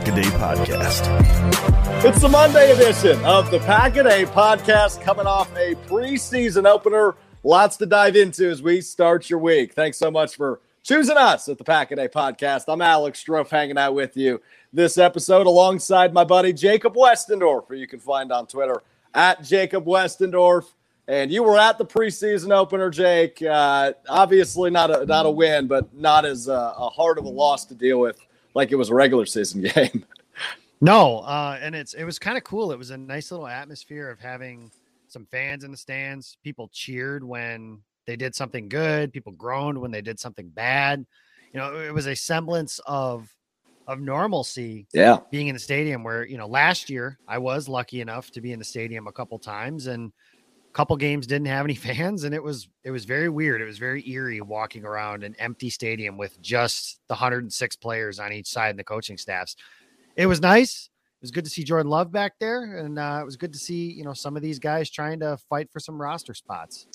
Podcast. It's the Monday edition of the Pack a Podcast, coming off a preseason opener. Lots to dive into as we start your week. Thanks so much for choosing us at the Pack a Podcast. I'm Alex Strofe hanging out with you this episode alongside my buddy Jacob Westendorf, who you can find on Twitter at Jacob Westendorf. And you were at the preseason opener, Jake. Uh, obviously, not a not a win, but not as a hard of a loss to deal with like it was a regular season game. No, uh, and it's it was kind of cool. It was a nice little atmosphere of having some fans in the stands. People cheered when they did something good. People groaned when they did something bad. You know, it was a semblance of of normalcy. Yeah, being in the stadium. Where you know, last year I was lucky enough to be in the stadium a couple times, and couple games didn't have any fans and it was it was very weird it was very eerie walking around an empty stadium with just the 106 players on each side and the coaching staffs it was nice it was good to see jordan love back there and uh, it was good to see you know some of these guys trying to fight for some roster spots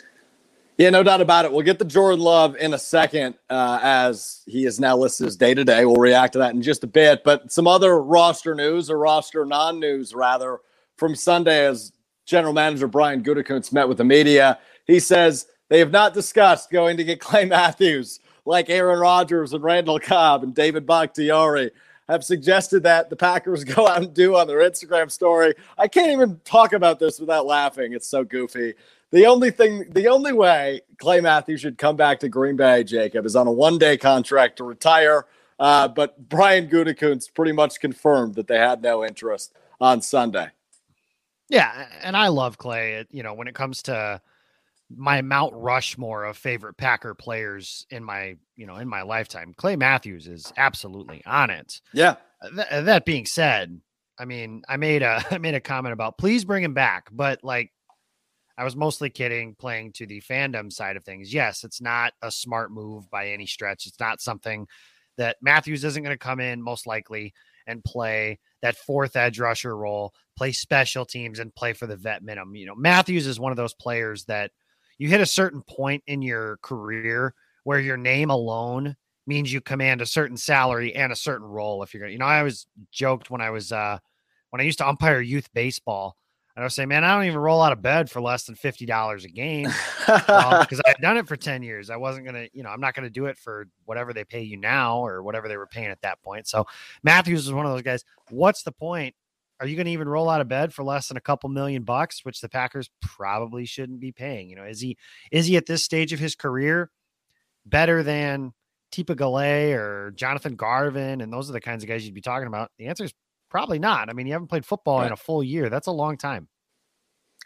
yeah, no doubt about it. We'll get the Jordan Love in a second uh, as he is now listed as day to day. We'll react to that in just a bit. But some other roster news or roster non news, rather, from Sunday as general manager Brian Gutekunst met with the media. He says they have not discussed going to get Clay Matthews like Aaron Rodgers and Randall Cobb and David Bakhtiari have suggested that the Packers go out and do on their Instagram story. I can't even talk about this without laughing. It's so goofy. The only thing, the only way Clay Matthews should come back to Green Bay, Jacob, is on a one day contract to retire. Uh, but Brian Gutekunst pretty much confirmed that they had no interest on Sunday. Yeah, and I love Clay. You know, when it comes to my Mount Rushmore of favorite Packer players in my, you know, in my lifetime, Clay Matthews is absolutely on it. Yeah. Uh, Th- uh, that being said, I mean, I made a I made a comment about please bring him back, but like I was mostly kidding, playing to the fandom side of things. Yes, it's not a smart move by any stretch. It's not something that Matthews isn't going to come in most likely and play that fourth edge rusher role, play special teams, and play for the vet minimum. You know, Matthews is one of those players that you hit a certain point in your career where your name alone means you command a certain salary and a certain role. If you're going you know, I always joked when I was, uh, when I used to umpire youth baseball and I was saying, man, I don't even roll out of bed for less than fifty dollars a game because um, I had done it for ten years. I wasn't gonna, you know, I'm not gonna do it for whatever they pay you now or whatever they were paying at that point. So Matthews is one of those guys. What's the point? Are you going to even roll out of bed for less than a couple million bucks, which the Packers probably shouldn't be paying? You know, is he is he at this stage of his career better than Tipa Galeai or Jonathan Garvin? And those are the kinds of guys you'd be talking about. The answer is Probably not. I mean, you haven't played football right. in a full year. That's a long time.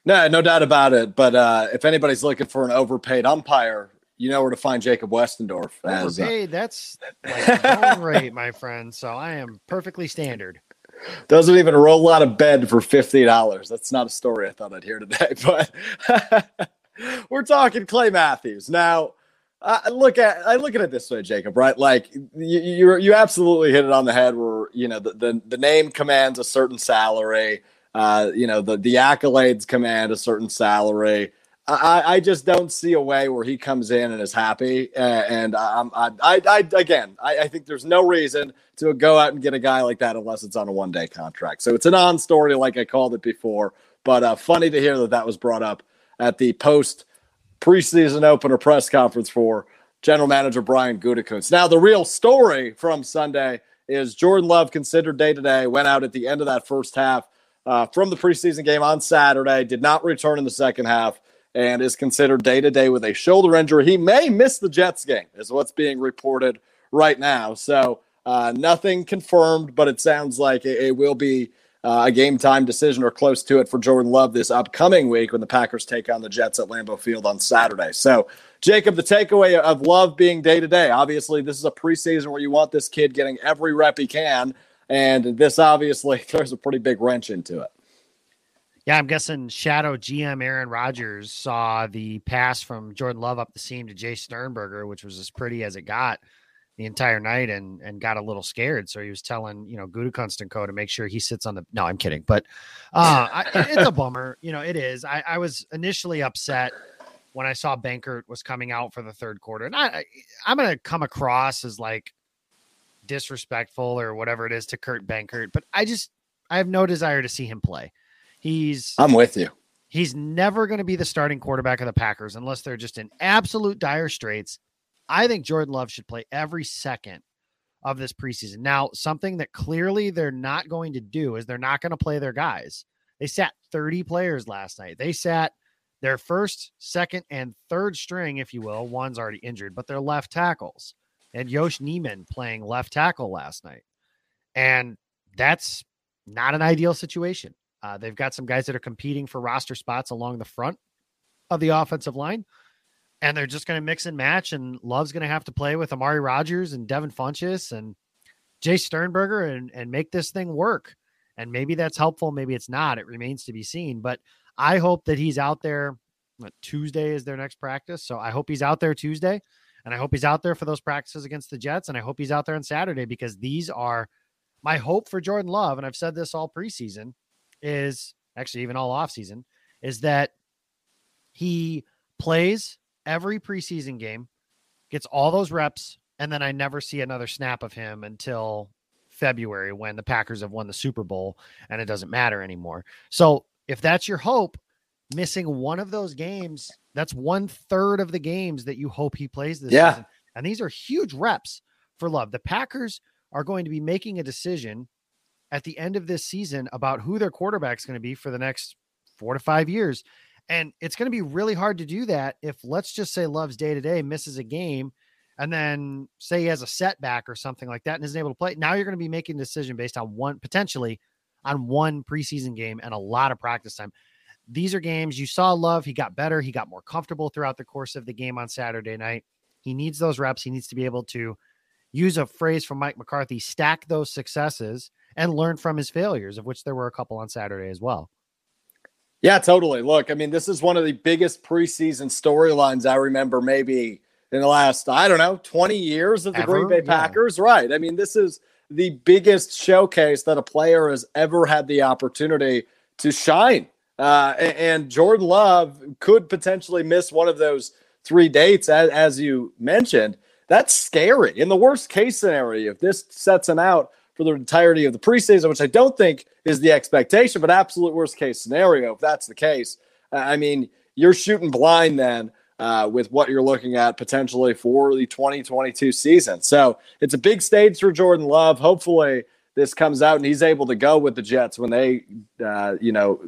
No, no doubt about it. But uh, if anybody's looking for an overpaid umpire, you know where to find Jacob Westendorf. As, overpaid, uh, that's like going rate, my friend. So I am perfectly standard. Doesn't even roll out of bed for fifty dollars. That's not a story I thought I'd hear today. But we're talking Clay Matthews now. I look at I look at it this way, Jacob. Right, like you you you absolutely hit it on the head. Where you know the the, the name commands a certain salary. Uh, you know the the accolades command a certain salary. I, I just don't see a way where he comes in and is happy. and I'm, I, I, again, I, I think there's no reason to go out and get a guy like that unless it's on a one day contract. So it's a non story, like I called it before. But uh, funny to hear that that was brought up at the post preseason opener press conference for general manager Brian Gutekunst. Now, the real story from Sunday is Jordan Love considered day to day, went out at the end of that first half uh, from the preseason game on Saturday, did not return in the second half, and is considered day to day with a shoulder injury. He may miss the Jets game, is what's being reported right now. So, uh, nothing confirmed, but it sounds like it, it will be uh, a game time decision or close to it for Jordan Love this upcoming week when the Packers take on the Jets at Lambeau Field on Saturday. So, Jacob, the takeaway of Love being day to day, obviously, this is a preseason where you want this kid getting every rep he can. And this obviously throws a pretty big wrench into it. Yeah, I'm guessing Shadow GM Aaron Rodgers saw the pass from Jordan Love up the seam to Jace Sternberger, which was as pretty as it got the entire night and and got a little scared. So he was telling you know Gutekunst and Co to make sure he sits on the. No, I'm kidding, but uh, I, it's a bummer. You know, it is. I, I was initially upset when I saw Benkert was coming out for the third quarter, and I I'm gonna come across as like disrespectful or whatever it is to Kurt Benkert, but I just I have no desire to see him play. He's I'm with you. He's never going to be the starting quarterback of the Packers unless they're just in absolute dire straits I think Jordan Love should play every second of this preseason. Now, something that clearly they're not going to do is they're not going to play their guys. They sat 30 players last night. They sat their first, second, and third string, if you will. One's already injured, but they're left tackles. And Yosh Nijman playing left tackle last night. And that's not an ideal situation. Uh, they've got some guys that are competing for roster spots along the front of the offensive line and they're just going to mix and match. And Love's going to have to play with Amari Rogers and Devin Funchess and Jace Sternberger and, and make this thing work. And maybe that's helpful. Maybe it's not. It remains to be seen. But I hope that he's out there. Tuesday is their next practice. So I hope he's out there Tuesday. And I hope he's out there for those practices against the Jets. And I hope he's out there on Saturday because these are my hope for Jordan Love. And I've said this all preseason is actually even all offseason is that he plays every preseason game, gets all those reps, and then I never see another snap of him until February when the Packers have won the Super Bowl and it doesn't matter anymore. So if that's your hope, missing one of those games, that's one third of the games that you hope he plays this yeah. season. And these are huge reps for Love. The Packers are going to be making a decision at the end of this season about who their quarterback is going to be for the next four to five years. And it's going to be really hard to do that if, let's just say, Love's day to day misses a game and then say he has a setback or something like that and isn't able to play. Now you're going to be making a decision based on one, potentially on one preseason game and a lot of practice time. These are games you saw Love. He got better. He got more comfortable throughout the course of the game on Saturday night. He needs those reps. He needs to be able to use a phrase from Mike McCarthy stack those successes and learn from his failures, of which there were a couple on Saturday as well. Yeah, totally. Look, I mean, this is one of the biggest preseason storylines I remember maybe in the last, I don't know, 20 years of the ever? Green Bay Packers. Yeah. Right. I mean, this is the biggest showcase that a player has ever had the opportunity to shine. Uh, and, and, Jordan Love could potentially miss one of those three dates, as, as you mentioned. That's scary. In the worst case scenario, if this sets him out for the entirety of the preseason, which I don't think is the expectation, but absolute worst case scenario, if that's the case, I mean, you're shooting blind then uh, with what you're looking at potentially for the 2022 season. So it's a big stage for Jordan Love. Hopefully, this comes out and he's able to go with the Jets when they, uh, you know,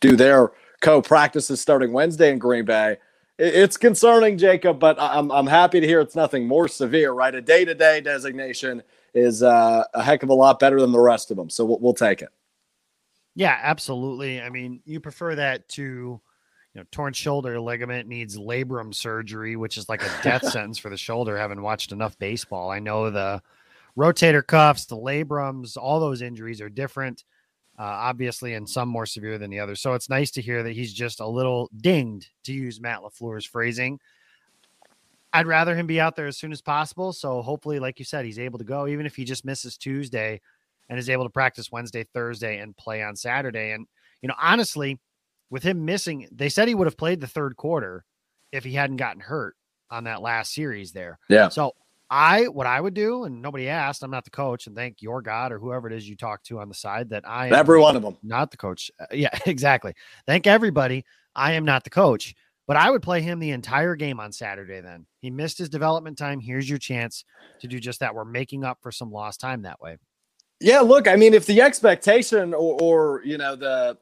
do their co practices starting Wednesday in Green Bay. It's concerning, Jacob, but I'm, I'm happy to hear it's nothing more severe, right? A day to day designation is uh, a heck of a lot better than the rest of them. So we'll, we'll take it. Yeah, absolutely. I mean, you prefer that to, you know, torn shoulder ligament needs labrum surgery, which is like a death sentence for the shoulder. Having watched enough baseball, I know the rotator cuffs, the labrums, all those injuries are different, uh, obviously, and some more severe than the others. So it's nice to hear that he's just a little dinged, to use Matt LaFleur's phrasing, I'd rather him be out there as soon as possible. So hopefully, like you said, he's able to go, even if he just misses Tuesday and is able to practice Wednesday, Thursday, and play on Saturday. And, you know, honestly, with him missing, they said he would have played the third quarter if he hadn't gotten hurt on that last series there. Yeah. So I what I would do, and nobody asked, I'm not the coach, and thank your God or whoever it is you talk to on the side that I am Every one of them. not the coach. Uh, yeah, exactly. Thank everybody. I am not the coach, but I would play him the entire game on Saturday then. He missed his development time. Here's your chance to do just that. We're making up for some lost time that way. Yeah, look, I mean, if the expectation or, or you know the,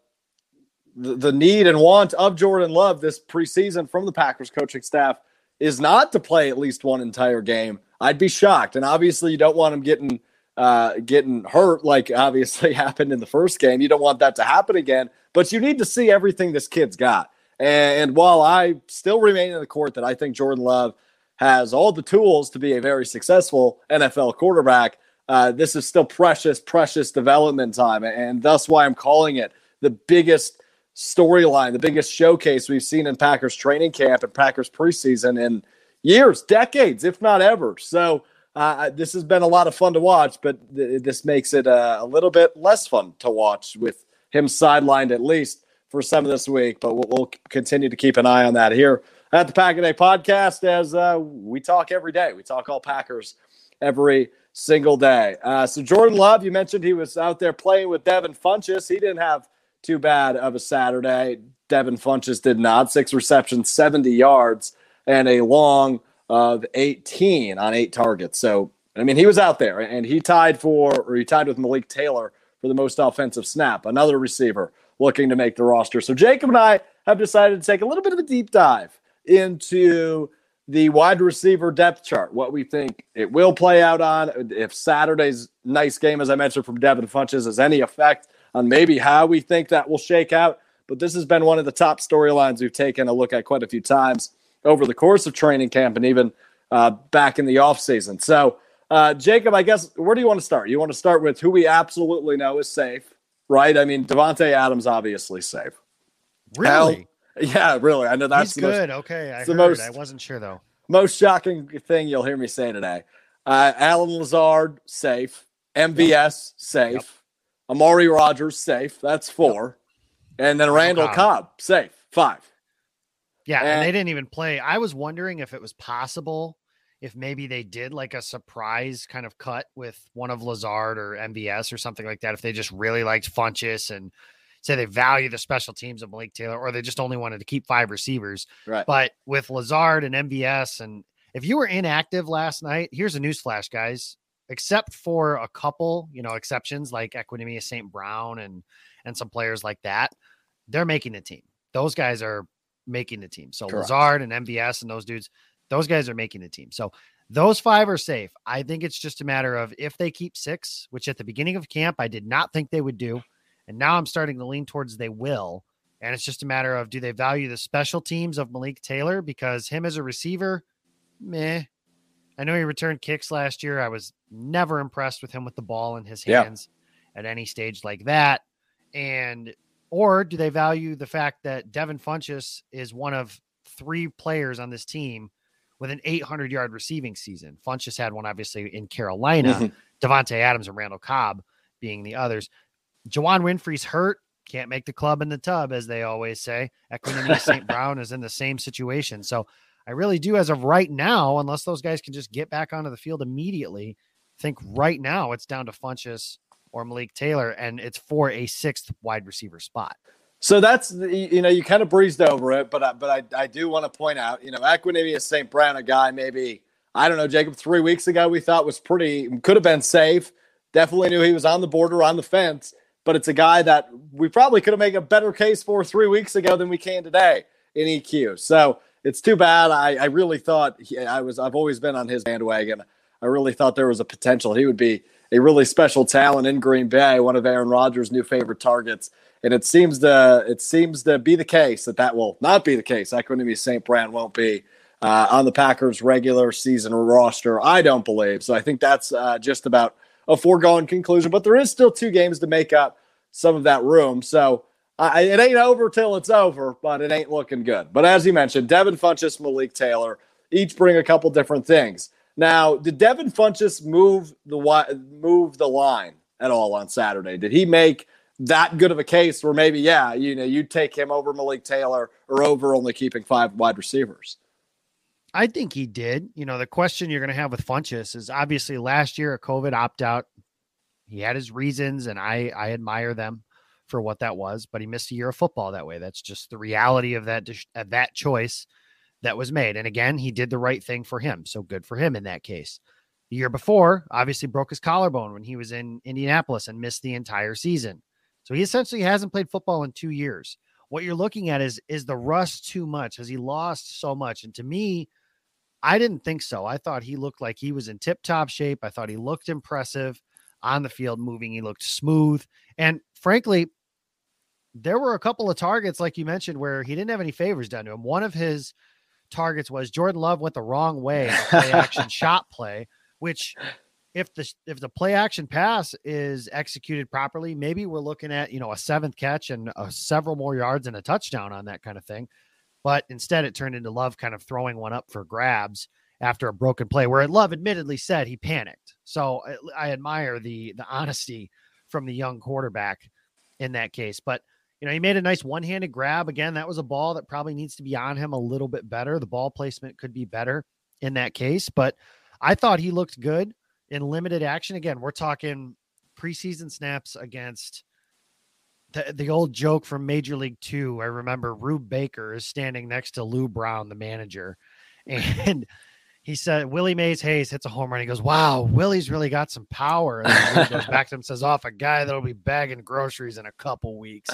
the the need and want of Jordan Love this preseason from the Packers coaching staff is not to play at least one entire game, I'd be shocked. And obviously, you don't want him getting uh, getting hurt like obviously happened in the first game. You don't want that to happen again. But you need to see everything this kid's got. And while I still remain in the court that I think Jordan Love has all the tools to be a very successful NFL quarterback, uh, this is still precious, precious development time. And thus why I'm calling it the biggest storyline, the biggest showcase we've seen in Packers training camp and Packers preseason in years, decades, if not ever. So uh, this has been a lot of fun to watch, but th- this makes it uh, a little bit less fun to watch with him sidelined at least for some of this week. But we'll, we'll continue to keep an eye on that here at the Pack a Day podcast as uh, we talk every day. We talk all Packers every single day. Uh, so Jordan Love, you mentioned he was out there playing with Devin Funchess. He didn't have too bad of a Saturday. Devin Funchess did not. Six receptions, 70 yards, and a long of 18 on eight targets. So, I mean, he was out there and he tied for, or he tied with Malik Taylor for the most offensive snap, another receiver looking to make the roster. So, Jacob and I have decided to take a little bit of a deep dive into the wide receiver depth chart, what we think it will play out on, if Saturday's nice game, as I mentioned from Devin Funchess, has any effect on maybe how we think that will shake out. But this has been one of the top storylines we've taken a look at quite a few times over the course of training camp and even uh, back in the offseason. So, uh, Jacob, I guess, where do you want to start? You want to start with who we absolutely know is safe, right? I mean, Davante Adams obviously safe. Really? Yeah, really. I know that's good. Most, okay. I the heard. most- I wasn't sure though. most shocking thing you'll hear me say today. Uh, Allen Lazard safe, MVS safe, Yep. Amari Rogers safe. That's four, and then Randall Cobb. Cobb safe five. Yeah, And- and they didn't even play. I was wondering if it was possible if maybe they did like a surprise kind of cut with one of Lazard or MVS or something like that. If they just really liked Funchess and say they value the special teams of Malik Taylor, or they just only wanted to keep five receivers. Right. But with Lazard and MVS, and if you were inactive last night, here's a newsflash, guys. Except for a couple, you know, exceptions like Equanimeous St. Brown and and some players like that, they're making the team. Those guys are making the team. So Correct. Lazard and MVS and those dudes, those guys are making the team. So those five are safe. I think it's just a matter of if they keep six, which at the beginning of camp I did not think they would do, and now I'm starting to lean towards they will. And it's just a matter of do they value the special teams of Malik Taylor because him as a receiver, meh. I know he returned kicks last year. I was never impressed with him with the ball in his Yeah. hands at any stage like that. And or do they value the fact that Devin Funchess is one of three players on this team with an 800 yard receiving season? Funchess had one obviously in Carolina, Mhm. Davante Adams and Randall Cobb being the others. Juwann Winfree's hurt, can't make the club in the tub, as they always say. Equanimeous St. Brown is in the same situation. So I really do, as of right now, unless those guys can just get back onto the field immediately, think right now it's down to Funchess or Malik Taylor, and it's for a sixth wide receiver spot. So that's you know you kind of breezed over it, but I, but I, I do want to point out you know Equanimeous St. Brown, a guy maybe I don't know Jacob three weeks ago we thought was pretty could have been safe. Definitely knew he was on the border on the fence, but it's a guy that we probably could have made a better case for three weeks ago than we can today in EQ. So it's too bad. I, I really thought he, I was I've always been on his bandwagon. I really thought there was a potential he would be a really special talent in Green Bay, one of Aaron Rodgers' new favorite targets. And it seems to it seems to be the case that that will not be the case. Equanimeous St. Brown won't be uh, on the Packers' regular season roster. I don't believe so. I think that's uh, just about a foregone conclusion. But there is still two games to make up some of that room. So uh, it ain't over till it's over, but it ain't looking good. But as you mentioned, Devin Funchess, Malik Taylor, each bring a couple different things. Now, did Devin Funchess move the move the line at all on Saturday? Did he make that good of a case where maybe, yeah, you know, you'd take him over Malik Taylor or over only keeping five wide receivers. I think he did. You know, the question you're going to have with Funchess is obviously last year a COVID opt out. He had his reasons, and I I admire them for what that was. But he missed a year of football that way. That's just the reality of that of that choice that was made. And again, he did the right thing for him. So good for him in that case. The year before, obviously broke his collarbone when he was in Indianapolis and missed the entire season. So he essentially hasn't played football in two years. What you're looking at is is the rust too much? Has he lost so much? And to me, I didn't think so. I thought he looked like he was in tip top shape. I thought he looked impressive on the field moving. He looked smooth. And frankly, there were a couple of targets, like you mentioned, where he didn't have any favors done to him. One of his targets was Jordan Love went the wrong way play action shot play, which if the if the play action pass is executed properly, maybe we're looking at you know a seventh catch and uh, several more yards and a touchdown on that kind of thing. But instead, it turned into Love kind of throwing one up for grabs after a broken play, where Love admittedly said he panicked. So I, I admire the the honesty from the young quarterback in that case. But you know, he made a nice one handed grab. Again, that was a ball that probably needs to be on him a little bit better. The ball placement could be better in that case, but I thought he looked good in limited action. Again, we're talking preseason snaps against the, the old joke from Major League Two. I remember Rube Baker is standing next to Lou Brown, the manager, and he said Willie Mays Hayes hits a home run. He goes, "Wow, Willie's really got some power." And then goes back to him, says, "Off a guy that'll be bagging groceries in a couple weeks."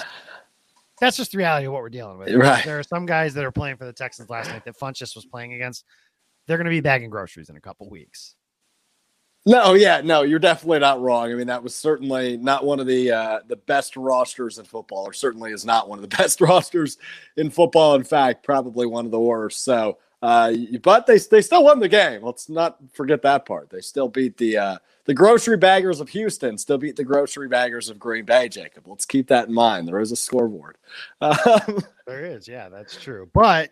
That's just the reality of what we're dealing with. Right. There are some guys that are playing for the Texans last night that Funchess was playing against. They're going to be bagging groceries in a couple weeks. No, yeah, no, you're definitely not wrong. I mean, that was certainly not one of the uh, the best rosters in football, or certainly is not one of the best rosters in football. In fact, probably one of the worst. So, uh, but they they still won the game. Let's not forget that part. They still beat the uh, the grocery baggers of Houston. Still beat the grocery baggers of Green Bay. Jacob, let's keep that in mind. There is a scoreboard. Um, there is, yeah, that's true. But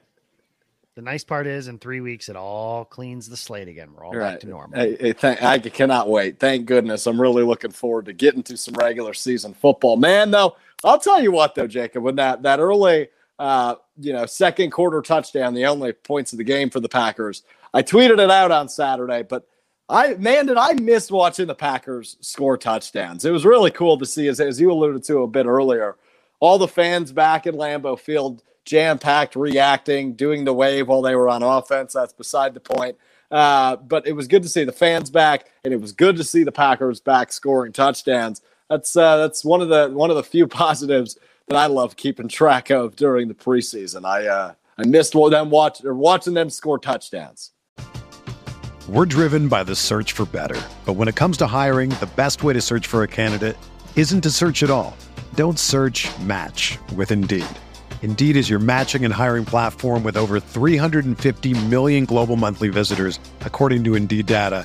the nice part is, in three weeks, it all cleans the slate again. We're all right. back to normal. Hey, hey, th- I cannot wait. Thank goodness. I'm really looking forward to getting to some regular season football. Man, though, I'll tell you what, though, Jacob, when that that early, uh, you know, second quarter touchdown, the only points of the game for the Packers, I tweeted it out on Saturday, but. I man, did I miss watching the Packers score touchdowns? It was really cool to see, as, as you alluded to a bit earlier, all the fans back in Lambeau Field jam packed, reacting, doing the wave while they were on offense. That's beside the point. Uh, but it was good to see the fans back, and it was good to see the Packers back scoring touchdowns. That's uh, that's one of the one of the few positives that I love keeping track of during the preseason. I uh, I missed them watch or watching them score touchdowns. We're driven by the search for better, but when it comes to hiring, the best way to search for a candidate isn't to search at all. Don't search. Match with Indeed. Indeed is your matching and hiring platform with over 350 million global monthly visitors, according to Indeed data,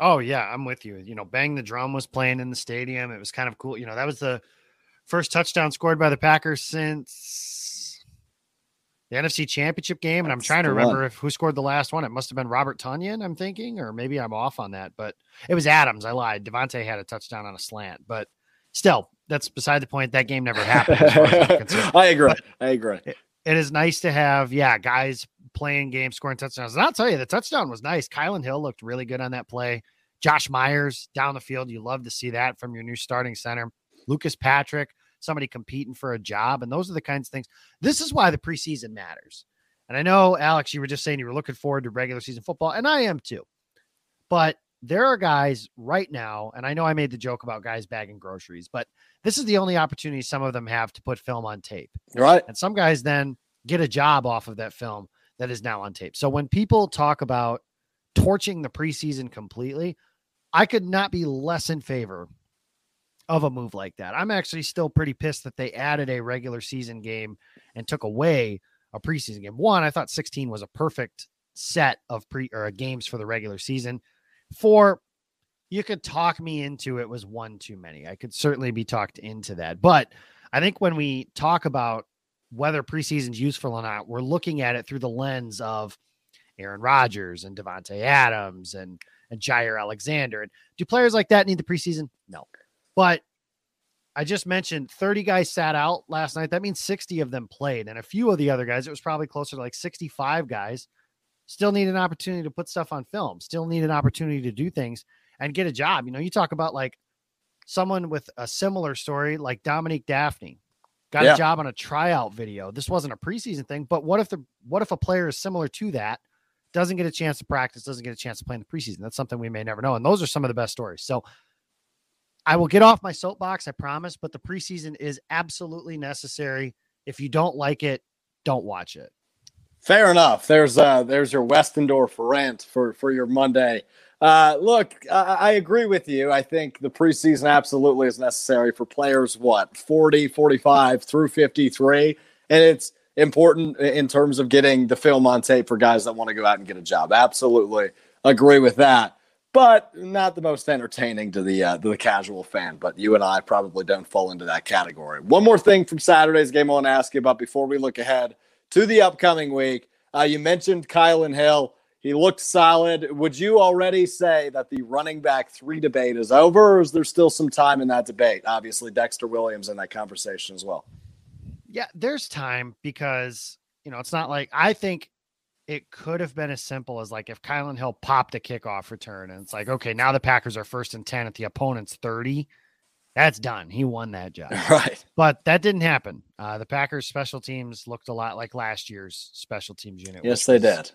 Oh yeah, I'm with you. You know, Bang the Drum was playing in the stadium. It was kind of cool. You know, that was the first touchdown scored by the Packers since the NFC Championship game. And I'm trying to remember if who scored the last one. It must have been Robert Tonyan, I'm thinking, or maybe I'm off on that. But it was Adams. I lied. Davante had a touchdown on a slant, but still, that's beside the point. That game never happened. I agree. But I agree. It, it is nice to have, yeah, guys playing games, scoring touchdowns. And I'll tell you, the touchdown was nice. Kylin Hill looked really good on that play. Josh Myers down the field. You love to see that from your new starting center. Lucas Patrick, somebody competing for a job. And those are the kinds of things. This is why the preseason matters. And I know, Alex, you were just saying you were looking forward to regular season football, and I am too. But there are guys right now, and I know I made the joke about guys bagging groceries, but this is the only opportunity some of them have to put film on tape. Right. And some guys then get a job off of that film that is now on tape. So when people talk about torching the preseason completely, I could not be less in favor of a move like that. I'm actually still pretty pissed that they added a regular season game and took away a preseason game. One, I thought 16 was a perfect set of pre or uh, games for the regular season. Four, you could talk me into it was one too many. I could certainly be talked into that. But I think when we talk about whether preseason's useful or not, we're looking at it through the lens of Aaron Rodgers and Davante Adams and and Jaire Alexander. And do players like that need the preseason? No. But I just mentioned 30 guys sat out last night. That means 60 of them played. And a few of the other guys, it was probably closer to like 65 guys, still need an opportunity to put stuff on film, still need an opportunity to do things and get a job. You know, you talk about like someone with a similar story like Dominique Dafney got Yeah. a job on a tryout video. This wasn't a preseason thing, but what if the what if a player is similar to that, doesn't get a chance to practice, doesn't get a chance to play in the preseason? That's something we may never know. And those are some of the best stories. So I will get off my soapbox, I promise, but the preseason is absolutely necessary. If you don't like it, don't watch it. Fair enough. There's uh there's your Westendorf rant for for your Monday. Uh, look, I, I agree with you. I think the preseason absolutely is necessary for players, what, 40, 45 through 53. And it's important in terms of getting the film on tape for guys that want to go out and get a job. Absolutely agree with that. But not the most entertaining to the uh, to the casual fan. But you and I probably don't fall into that category. One more thing from Saturday's game I want to ask you about before we look ahead to the upcoming week. Uh, you mentioned Kylin Hill. He looked solid. Would you already say that the running back three debate is over, or is there still some time in that debate? Obviously, Dexter Williams in that conversation as well. Yeah, there's time because you know it's not like I think it could have been as simple as like if Kylin Hill popped a kickoff return and it's like, okay, now the Packers are first and 10 at the opponent's 30. That's done. He won that job. Right. But that didn't happen. Uh, the Packers special teams looked a lot like last year's special teams unit. Yes, they did.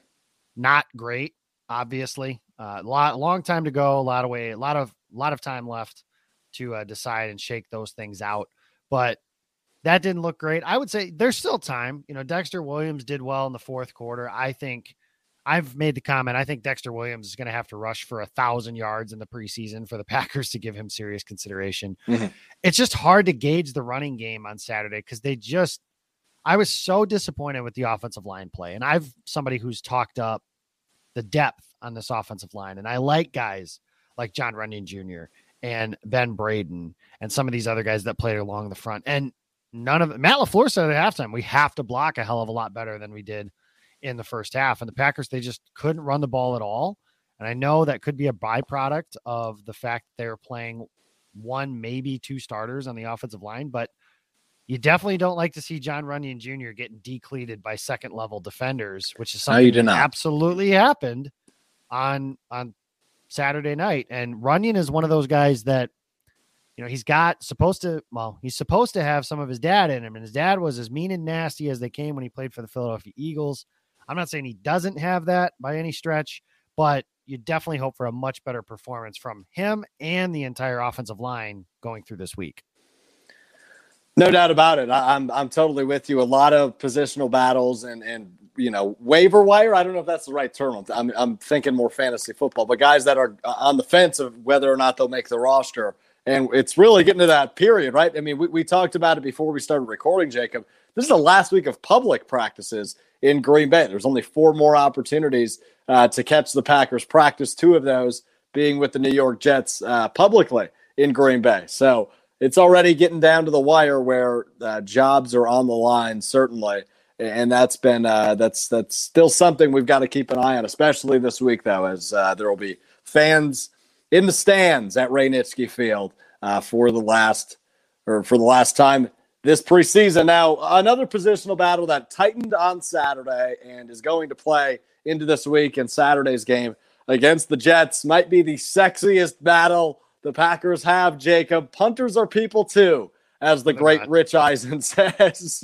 Not great, obviously. A uh, lot, long time to go. A lot of way, a lot of, a lot of time left to uh, decide and shake those things out. But that didn't look great. I would say there's still time. You know, Dexter Williams did well in the fourth quarter. I think I've made the comment. I think Dexter Williams is going to have to rush for a thousand yards in the preseason for the Packers to give him serious consideration. Mhm. It's just hard to gauge the running game on Saturday because they just. I was so disappointed with the offensive line play, and I've somebody who's talked up the depth on this offensive line, and I like guys like John Runyon Jr. and Ben Braden and some of these other guys that played along the front, and none of Matt LaFleur said at halftime, we have to block a hell of a lot better than we did in the first half. And the Packers, they just couldn't run the ball at all. And I know that could be a byproduct of the fact they're playing one, maybe two starters on the offensive line, but you definitely don't like to see John Runyon Jr. getting decleated by second level defenders, which is No, something do that absolutely happened on on Saturday night. And Runyon is one of those guys that you know, he's got supposed to, well, he's supposed to have some of his dad in him, and his dad was as mean and nasty as they came when he played for the Philadelphia Eagles. I'm not saying he doesn't have that by any stretch, but you definitely hope for a much better performance from him and the entire offensive line going through this week. No doubt about it. I, I'm I'm totally with you. A lot of positional battles and and you know waiver wire. I don't know if that's the right term. I'm I'm thinking more fantasy football, but guys that are on the fence of whether or not they'll make the roster. And it's really getting to that period, right? I mean, we, we talked about it before we started recording, Jacob. This is the last week of public practices in Green Bay. There's only four more opportunities uh, to catch the Packers practice, two of those being with the New York Jets uh, publicly in Green Bay. So it's already getting down to the wire where uh, jobs are on the line, certainly. And that's been uh, that's that's still something we've got to keep an eye on, especially this week, though, as uh, there will be fans in the stands at Ray Nitschke Field uh, for the last or for the last time this preseason. Now, another positional battle that tightened on Saturday and is going to play into this week in Saturday's game against the Jets might be the sexiest battle the Packers have. Jacob, punters are people too, as the They're great not. Rich Eisen says.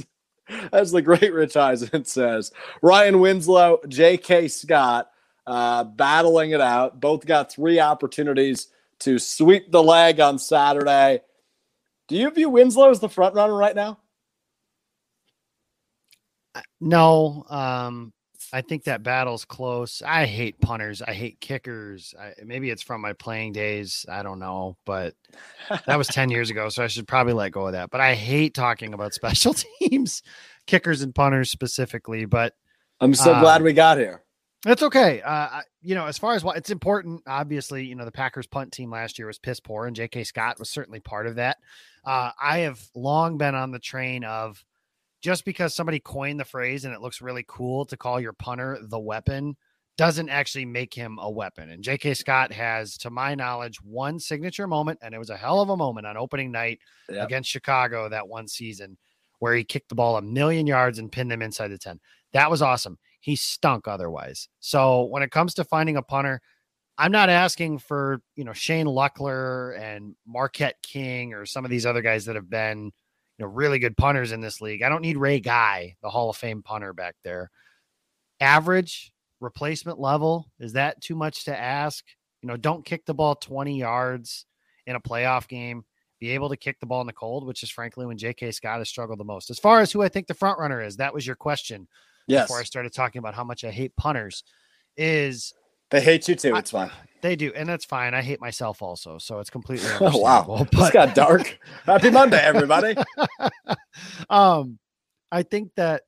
As the great Rich Eisen says, Ryan Winslow, J.K. Scott uh, battling it out. Both got three opportunities to sweep the leg on Saturday. Do you view Winslow as the front runner right now? No, um, I think that battle's close. I hate punters. I hate kickers. I, maybe it's from my playing days. I don't know, but that was 10 years ago. So I should probably let go of that. But I hate talking about special teams, kickers and punters specifically. But I'm so uh, glad we got here. That's okay. Uh, you know, as far as what it's important, obviously, you know, the Packers punt team last year was piss poor, and J.K. Scott was certainly part of that. Uh, I have long been on the train of just because somebody coined the phrase and it looks really cool to call your punter the weapon doesn't actually make him a weapon. And J.K. Scott has, to my knowledge, one signature moment, and it was a hell of a moment on opening night yep. against Chicago that one season where he kicked the ball a million yards and pinned them inside the 10. That was awesome. He stunk otherwise. So when it comes to finding a punter, I'm not asking for, you know, Shane Lechler and Marquette King or some of these other guys that have been you know, really good punters in this league. I don't need Ray Guy, the Hall of Fame punter back there. Average replacement level, is that too much to ask? You know, don't kick the ball 20 yards in a playoff game. Be able to kick the ball in the cold, which is frankly when J.K. Scott has struggled the most. As far as who I think the front runner is, that was your question. Yes. Before I started talking about how much I hate punters, is they hate you too. It's fine. They do, and that's fine. I hate myself also, so it's completely oh wow. But... It's got dark. Happy Monday, everybody. um, I think that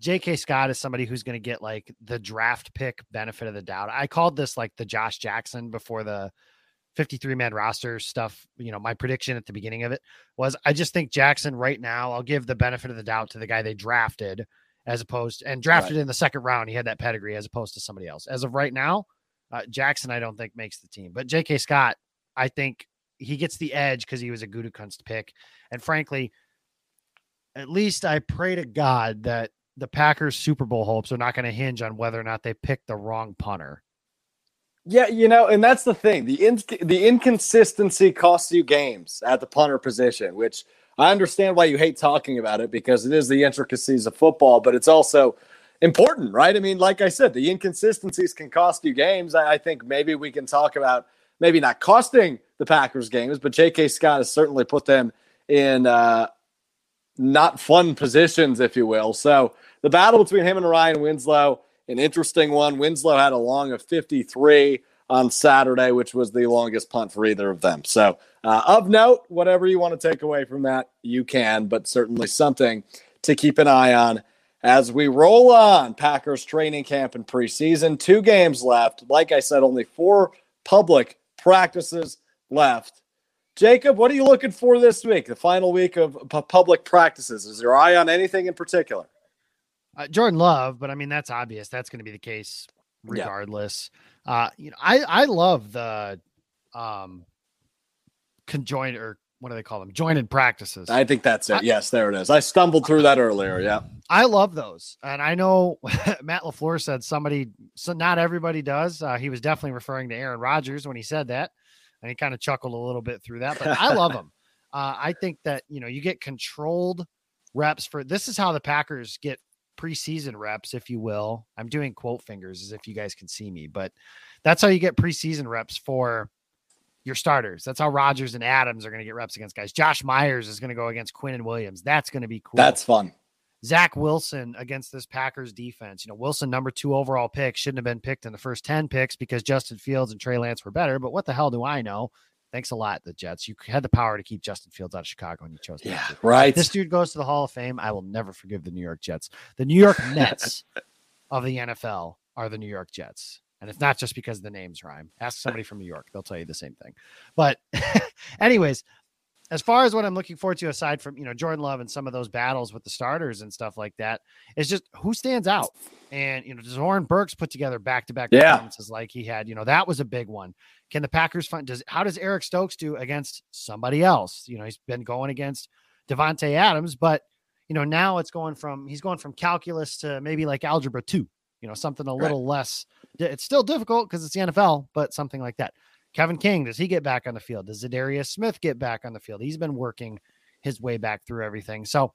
J.K. Scott is somebody who's going to get like the draft pick benefit of the doubt. I called this like the Josh Jackson before the 53 man roster stuff. You know, my prediction at the beginning of it was I just think Jackson right now, I'll give the benefit of the doubt to the guy they drafted as opposed and drafted right. in the second round. He had that pedigree as opposed to somebody else. As of right now, uh, Jackson, I don't think makes the team, but J.K. Scott, I think he gets the edge because he was a Gutekunst pick. And frankly, at least I pray to God that the Packers Super Bowl hopes are not going to hinge on whether or not they pick the wrong punter. Yeah, you know, and that's the thing. The in, the inconsistency costs you games at the punter position, which – I understand why you hate talking about it because it is the intricacies of football, but it's also important, right? I mean, like I said, the inconsistencies can cost you games. I, I think maybe we can talk about maybe not costing the Packers games, but J.K. Scott has certainly put them in uh, not fun positions, if you will. So the battle between him and Ryan Winslow, an interesting one. Winslow had a long of 53 on Saturday, which was the longest punt for either of them. So, uh, of note, whatever you want to take away from that, you can, but certainly something to keep an eye on as we roll on Packers training camp and preseason. Two games left. Like I said, only four public practices left. Jacob, what are you looking for this week, the final week of public practices? Is your eye on anything in particular? Uh, Jordan Love, but I mean, that's obvious. That's going to be the case regardless. Yeah. Uh, you know, I I love the um conjoined or what do they call them? Jointed practices. I think that's it. I, yes, there it is. I stumbled through that earlier. Yeah. I love those. And I know Matt LaFleur said somebody, so not everybody does. Uh, he was definitely referring to Aaron Rodgers when he said that. And he kind of chuckled a little bit through that. But I love them. Uh, I think that, you know, you get controlled reps for this is how the Packers get preseason reps, if you will. I'm doing quote fingers as if you guys can see me, but that's how you get preseason reps for your starters. That's how Rodgers and Adams are going to get reps against guys. Josh Myers is going to go against Quinnen Williams. That's going to be cool. That's fun. Zach Wilson against this Packers defense. You know, Wilson, number two overall pick, shouldn't have been picked in the first 10 picks because Justin Fields and Trey Lance were better. But what the hell do I know? Thanks a lot, the Jets. You had the power to keep Justin Fields out of Chicago and you chose Yeah, right. If this dude goes to the Hall of Fame. I will never forgive the New York Jets. The New York Nets of the NFL are the New York Jets. And it's not just because the names rhyme. Ask somebody from New York, they'll tell you the same thing. But, anyways, as far as what I'm looking forward to, aside from you know Jordan Love and some of those battles with the starters and stuff like that, is just who stands out. And you know, does Oren Burks put together back to back performances like he had? You know, that was a big one. Can the Packers find? Does how does Eric Stokes do against somebody else? You know, he's been going against Davante Adams, but you know now it's going from he's going from calculus to maybe like algebra two. You know, something a little right. less. It's still difficult because it's the NFL, but something like that. Kevin King, does he get back on the field? Does Za'Darius Smith get back on the field? He's been working his way back through everything. So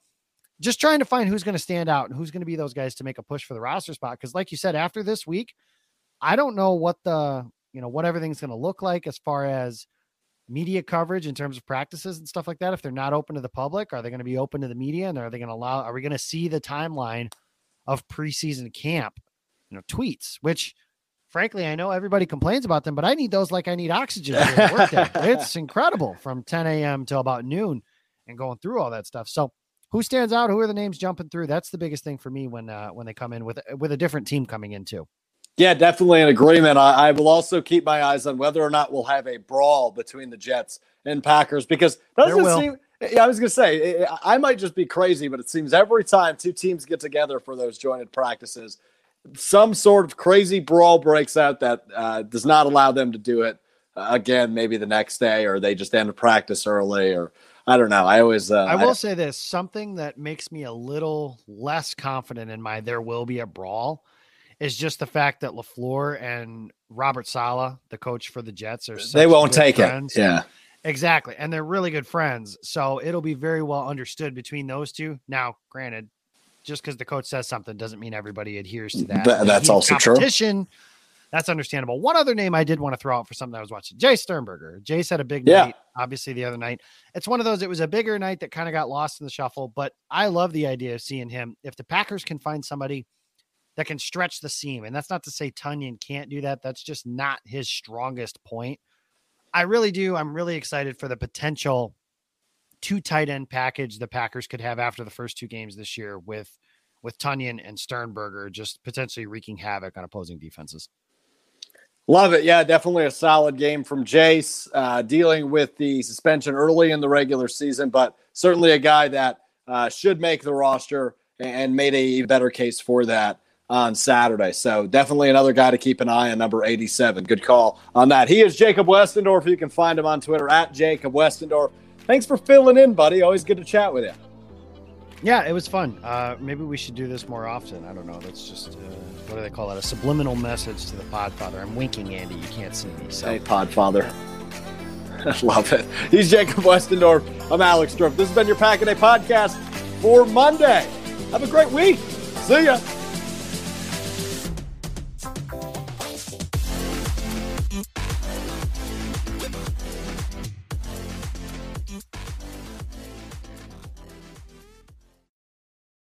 just trying to find who's going to stand out and who's going to be those guys to make a push for the roster spot. Because, like you said, after this week, I don't know what the you know what everything's going to look like as far as media coverage in terms of practices and stuff like that. If they're not open to the public, are they going to be open to the media? And are they going to allow? Are we going to see the timeline of preseason camp? You know, tweets, which frankly, I know everybody complains about them, but I need those like I need oxygen. it's incredible from 10 a.m. till about noon and going through all that stuff. So who stands out? Who are the names jumping through? That's the biggest thing for me when uh, when they come in with with a different team coming in too. Yeah, definitely an agreement. I, I, will also keep my eyes on whether or not we'll have a brawl between the Jets and Packers because doesn't seem. Yeah, I was gonna say I might just be crazy, but it seems every time two teams get together for those jointed practices, some sort of crazy brawl breaks out that uh, does not allow them to do it uh, again. Maybe the next day, or they just end up practice early, or I don't know. I always. Uh, I will I, say this: something that makes me a little less confident in my there will be a brawl is just the fact that LaFleur and Robert Saleh, the coach for the Jets, are they won't take friends. it. Yeah. Exactly. And they're really good friends. So it'll be very well understood between those two. Now, granted, just because the coach says something doesn't mean everybody adheres to that. Th- that's also true. That's understandable. One other name I did want to throw out for something I was watching, Jace Sternberger. Jace had a big yeah. night, obviously, the other night. It's one of those, it was a bigger night that kind of got lost in the shuffle, but I love the idea of seeing him. If the Packers can find somebody that can stretch the seam, and that's not to say Tonyan can't do that, that's just not his strongest point. I really do. I'm really excited for the potential two tight end package the Packers could have after the first two games this year with with Tonyan and Sternberger just potentially wreaking havoc on opposing defenses. Love it. Yeah, definitely a solid game from Jace, uh, dealing with the suspension early in the regular season, but certainly a guy that uh, should make the roster and made a better case for that on Saturday. So definitely another guy to keep an eye on, number 87. Good call on that. He is Jacob Westendorf. You can find him on Twitter at Jacob Westendorf. Thanks for filling in, buddy. Always good to chat with you. Yeah, it was fun. Uh, maybe we should do this more often. I don't know. That's just uh, what do they call that? A subliminal message to the Podfather. I'm winking, Andy. You can't see me. So. Hey, Podfather. I love it. He's Jacob Westendorf. I'm Alex Strouf. This has been your Pack a Day podcast for Monday. Have a great week. See ya.